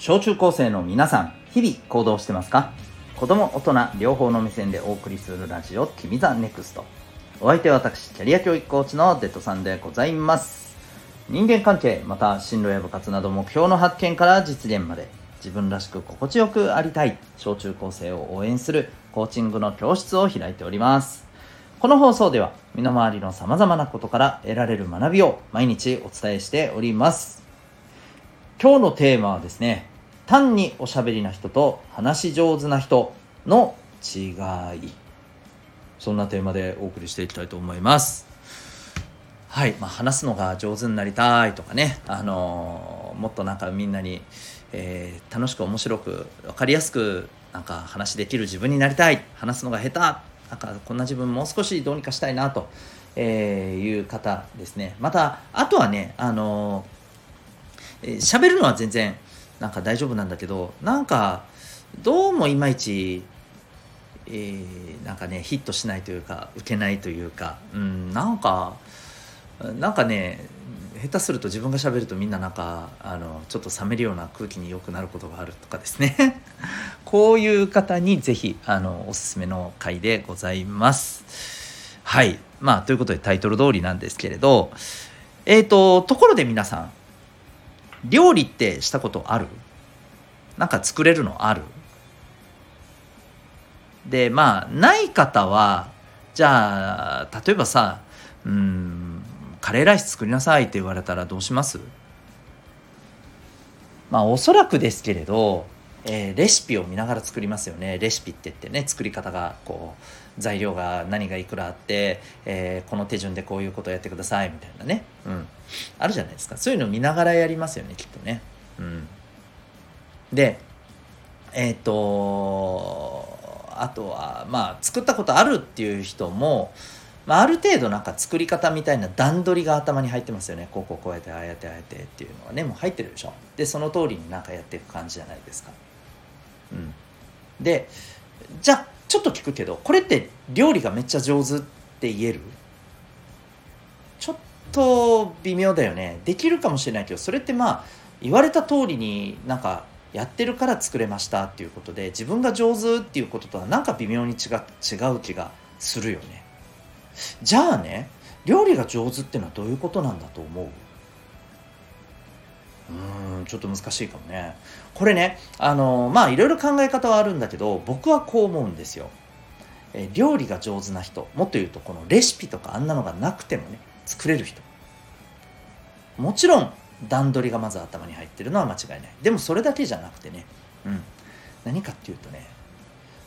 小中高生の皆さん日々行動してますか？子供大人両方の目線でお送りするラジオ「君ザネクスト。お相手は私キャリア教育コーチのデッドさんでございます。人間関係また進路や部活など目標の発見から実現まで自分らしく心地よくありたい小中高生を応援するコーチングの教室を開いております。この放送では身の回りの様々なことから得られる学びを毎日お伝えしております。今日のテーマはですね単におしゃべりな人と話し上手な人の違い。そんなテーマでお送りしていきたいと思います。はい、まあ、話すのが上手になりたいとかね、あのー、もっとなんかみんなに、えー、楽しく面白く分かりやすくなんか話できる自分になりたい。話すのが下手。なんかこんな自分もう少しどうにかしたいなと、えー、いう方ですね。またあとはねあのー、えー、るのは全然なんか大丈夫なんだけどなんかどうもいまいち、えー、なんかねヒットしないというか受けないというか、うん、なんかなんかね下手すると自分がしゃべるとみんななんかあのちょっと冷めるような空気によくなることがあるとかですね こういう方に是非あのおすすめの回でございます。はいまあということでタイトル通りなんですけれどえっ、ー、とところで皆さん料理ってしたことある？なんか作れるのある？でまあない方はじゃあ例えばさうんカレーライス作りなさいって言われたらどうします？まあおそらくですけれど、えー、レシピを見ながら作りますよね。レシピって言ってね作り方がこう材料が何がいくらあって、えー、この手順でこういうことをやってくださいみたいなね、うん、あるじゃないですか。そういうのを見ながらやりますよねきっとね。うん、でえっ、ー、とあとはまあ作ったことあるっていう人も、まあ、ある程度なんか作り方みたいな段取りが頭に入ってますよね。こうこうこうやってああやってああやってっていうのはね。もう入ってるでしょ。でその通りになんかやっていく感じじゃないですか。うん、でじゃあちょっと聞くけどこれって料理がめっちゃ上手って言える？ちょっと微妙だよね。できるかもしれないけどそれってまあ言われた通りになんかやってるから作れましたっていうことで自分が上手っていうこととはなんか微妙に違違う気がするよね。じゃあね料理が上手ってのはどういうことなんだと思う？うん。ちょっと難しいかもね。これねあのまあいろいろ考え方はあるんだけど僕はこう思うんですよ。え料理が上手な人もっと言うとこのレシピとかあんなのがなくてもね作れる人。もちろん段取りがまず頭に入ってるのは間違いない。でもそれだけじゃなくてねうん。何かっていうとね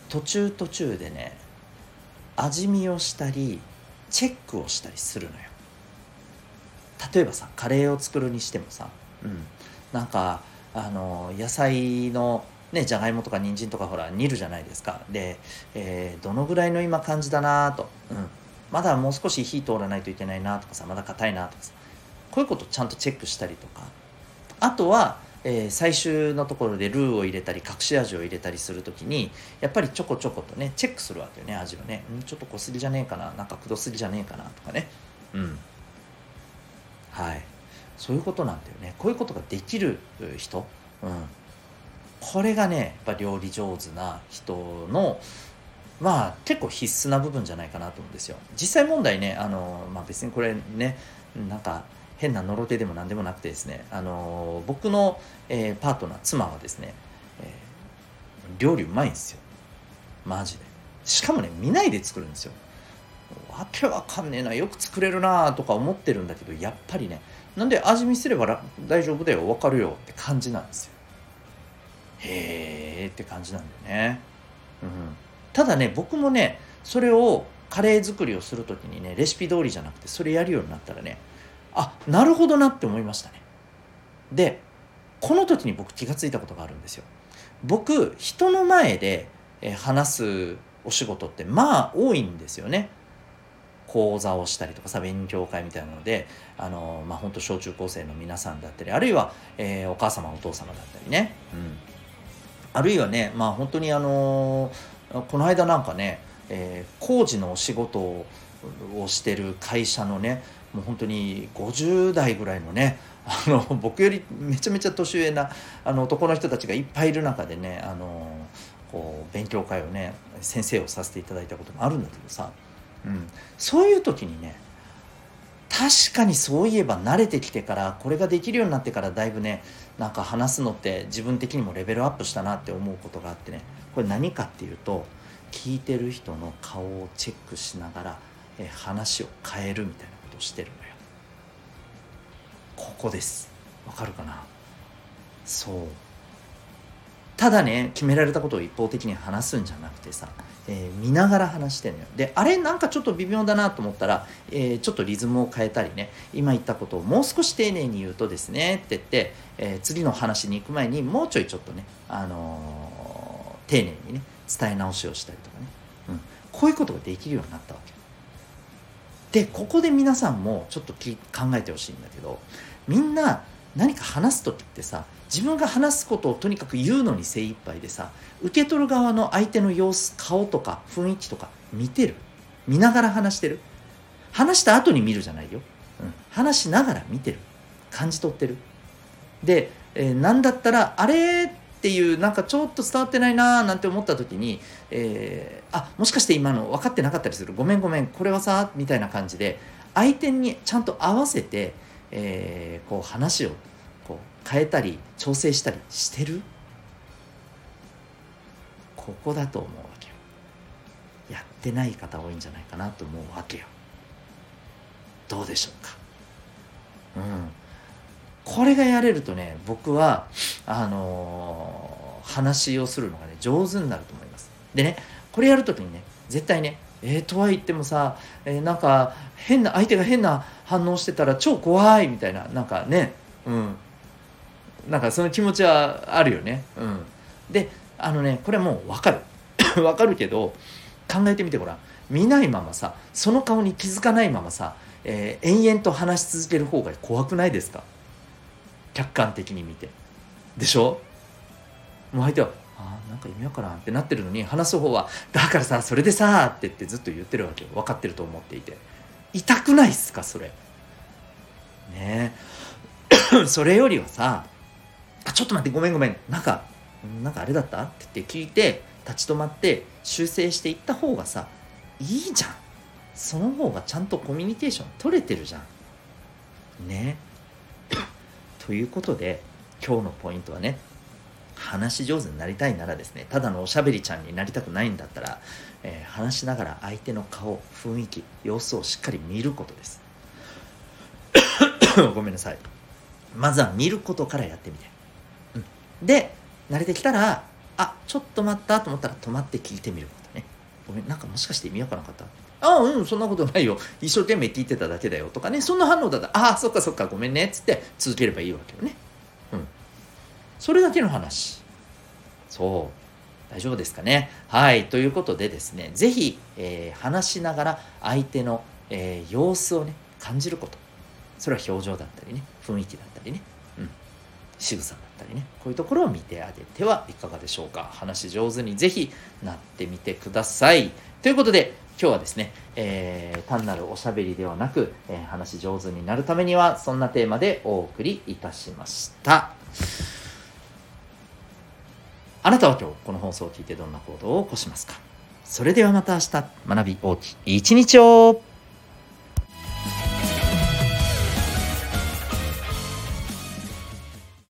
途中途中でね味見をしたりチェックをしたりするのよ。例えばさカレーを作るにしてもさ、うん、なんかあの野菜のねじゃがいもとか人参とかほら煮るじゃないですか。で、えー、どのぐらいの今感じだなと、うん、まだもう少し火通らないといけないなとかさまだ硬いなとかさ。こういうことちゃんとチェックしたりとか。あとは、えー、最終のところでルーを入れたり隠し味を入れたりする時にやっぱりちょこちょことねチェックするわけよね味をね。んちょっと濃すぎじゃねえかな。なんかくどすぎじゃねえかなとかね。うん。はい。そういうことなんだよね。こういうことができる人、うん、これがねやっぱ料理上手な人のまあ結構必須な部分じゃないかなと思うんですよ。実際問題ねあの、まあ、別にこれねなんか変なのろけでも何でもなくてですねあの僕の、えー、パートナー妻はですね、えー、料理うまいんですよ。マジで。しかもね見ないで作るんですよ。わけわかんねえなよく作れるなとか思ってるんだけどやっぱりねなんで味見すれば大丈夫だよ分かるよって感じなんですよ。へえって感じなんだよね。うん。ただね僕もねそれをカレー作りをする時にねレシピ通りじゃなくてそれやるようになったらねあなるほどなって思いましたね。でこの時に僕気が付いたことがあるんですよ。僕人の前で話すお仕事ってまあ多いんですよね。講座をしたりとかさ勉強会みたいなのであのまあ本当小中高生の皆さんだったりあるいは、えー、お母様お父様だったりね、うん、あるいはねまあ本当にあのこの間なんかね、えー、工事のお仕事をしてる会社のねもう本当に50代ぐらいのねあの僕よりめちゃめちゃ年上なあの男の人たちがいっぱいいる中でねあのこう勉強会をね先生をさせていただいたこともあるんだけどさ、うん、そういう時にね確かにそういえば慣れてきてからこれができるようになってからだいぶねなんか話すのって自分的にもレベルアップしたなって思うことがあってね。これ何かっていうと聞いてる人の顔をチェックしながらえ話を変えるみたいなことをしてるのよ。ここです。わかるかな？そう。ただね決められたことを一方的に話すんじゃなくてさえー、見ながら話してんのよ。であれなんかちょっと微妙だなと思ったら、えー、ちょっとリズムを変えたりね今言ったことをもう少し丁寧に言うとですねって言って、えー、次の話に行く前にもうちょいちょっとね、あの丁寧にね伝え直しをしたりとかね、うん、こういうことができるようになったわけ。でここで皆さんもちょっと考えてほしいんだけどみんな何か話す時ってさ自分が話すことをとにかく言うのに精一杯でさ受け取る側の相手の様子顔とか雰囲気とか見てる？見ながら話してる？話した後に見るじゃないよ、うん、話しながら見てる？感じ取ってる？で、えー、何だったらあれっていうなんかちょっと伝わってないなーなんて思った時に、えー、あもしかして今の分かってなかったりする？ごめんごめんこれはさみたいな感じで相手にちゃんと合わせて、えー、こう話をこう変えたり調整したりしてる？ここだと思うわけよ。やってない方多いんじゃないかなと思うわけよ。どうでしょうか？うん。これがやれるとね僕はあのー、話をするのがね上手になると思います。でねこれやるときにね絶対ねえー、とは言ってもさ、えー、なんか変な相手が変な反応してたら超怖いみたいななんかね。うん。なんかその気持ちはあるよね。うん、であのねこれもう分かる。分かるけど考えてみてごらん。見ないままさその顔に気づかないままさ、えー、延々と話し続ける方が怖くないですか？客観的に見て。でしょ？もう相手は「あなんか意味わからん」ってなってるのに話す方は「だからさそれでさ」って言ってずっと言ってるわけよ。分かってると思っていて。痛くないっすかそれ。ね。え それよりはさあちょっと待ってごめんごめん。なんかなんかあれだった？って言って聞いて立ち止まって修正していった方がさいいじゃん。その方がちゃんとコミュニケーション取れてるじゃん。ね。ということで今日のポイントはね話し上手になりたいならですねただのおしゃべりちゃんになりたくないんだったら、えー、話しながら相手の顔雰囲気様子をしっかり見ることです。ごめんなさい。まずは見ることからやってみて。うん。で慣れてきたらあちょっと待ったと思ったら止まって聞いてみることね。ごめんなんかもしかして意味わからなかった？ああうんそんなことないよ。一生懸命聞いてただけだよとかね。そんな反応だったらああそっかそっかごめんね。っつって続ければいいわけよね。それだけの話。そう。大丈夫ですかね？はい。ということでですね是非、えー、話しながら相手の、えー、様子をね感じること。それは表情だったりね雰囲気だったりね。うん。仕草だったりね。こういうところを見てあげてはいかがでしょうか？話上手にぜひなってみてください。ということで今日はですね、えー、単なるおしゃべりではなく、え、話上手になるためにはそんなテーマでお送りいたしました。あなたは今日この放送を聞いてどんな行動を起こしますか？それではまた明日学び大きい一日を。